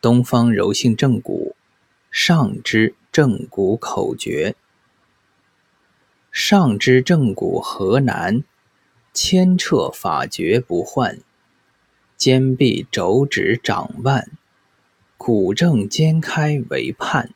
东方柔性正骨，上肢正骨口诀。上肢正骨何难？牵彻法诀不换，肩臂肘指掌腕，骨正肩开为盼。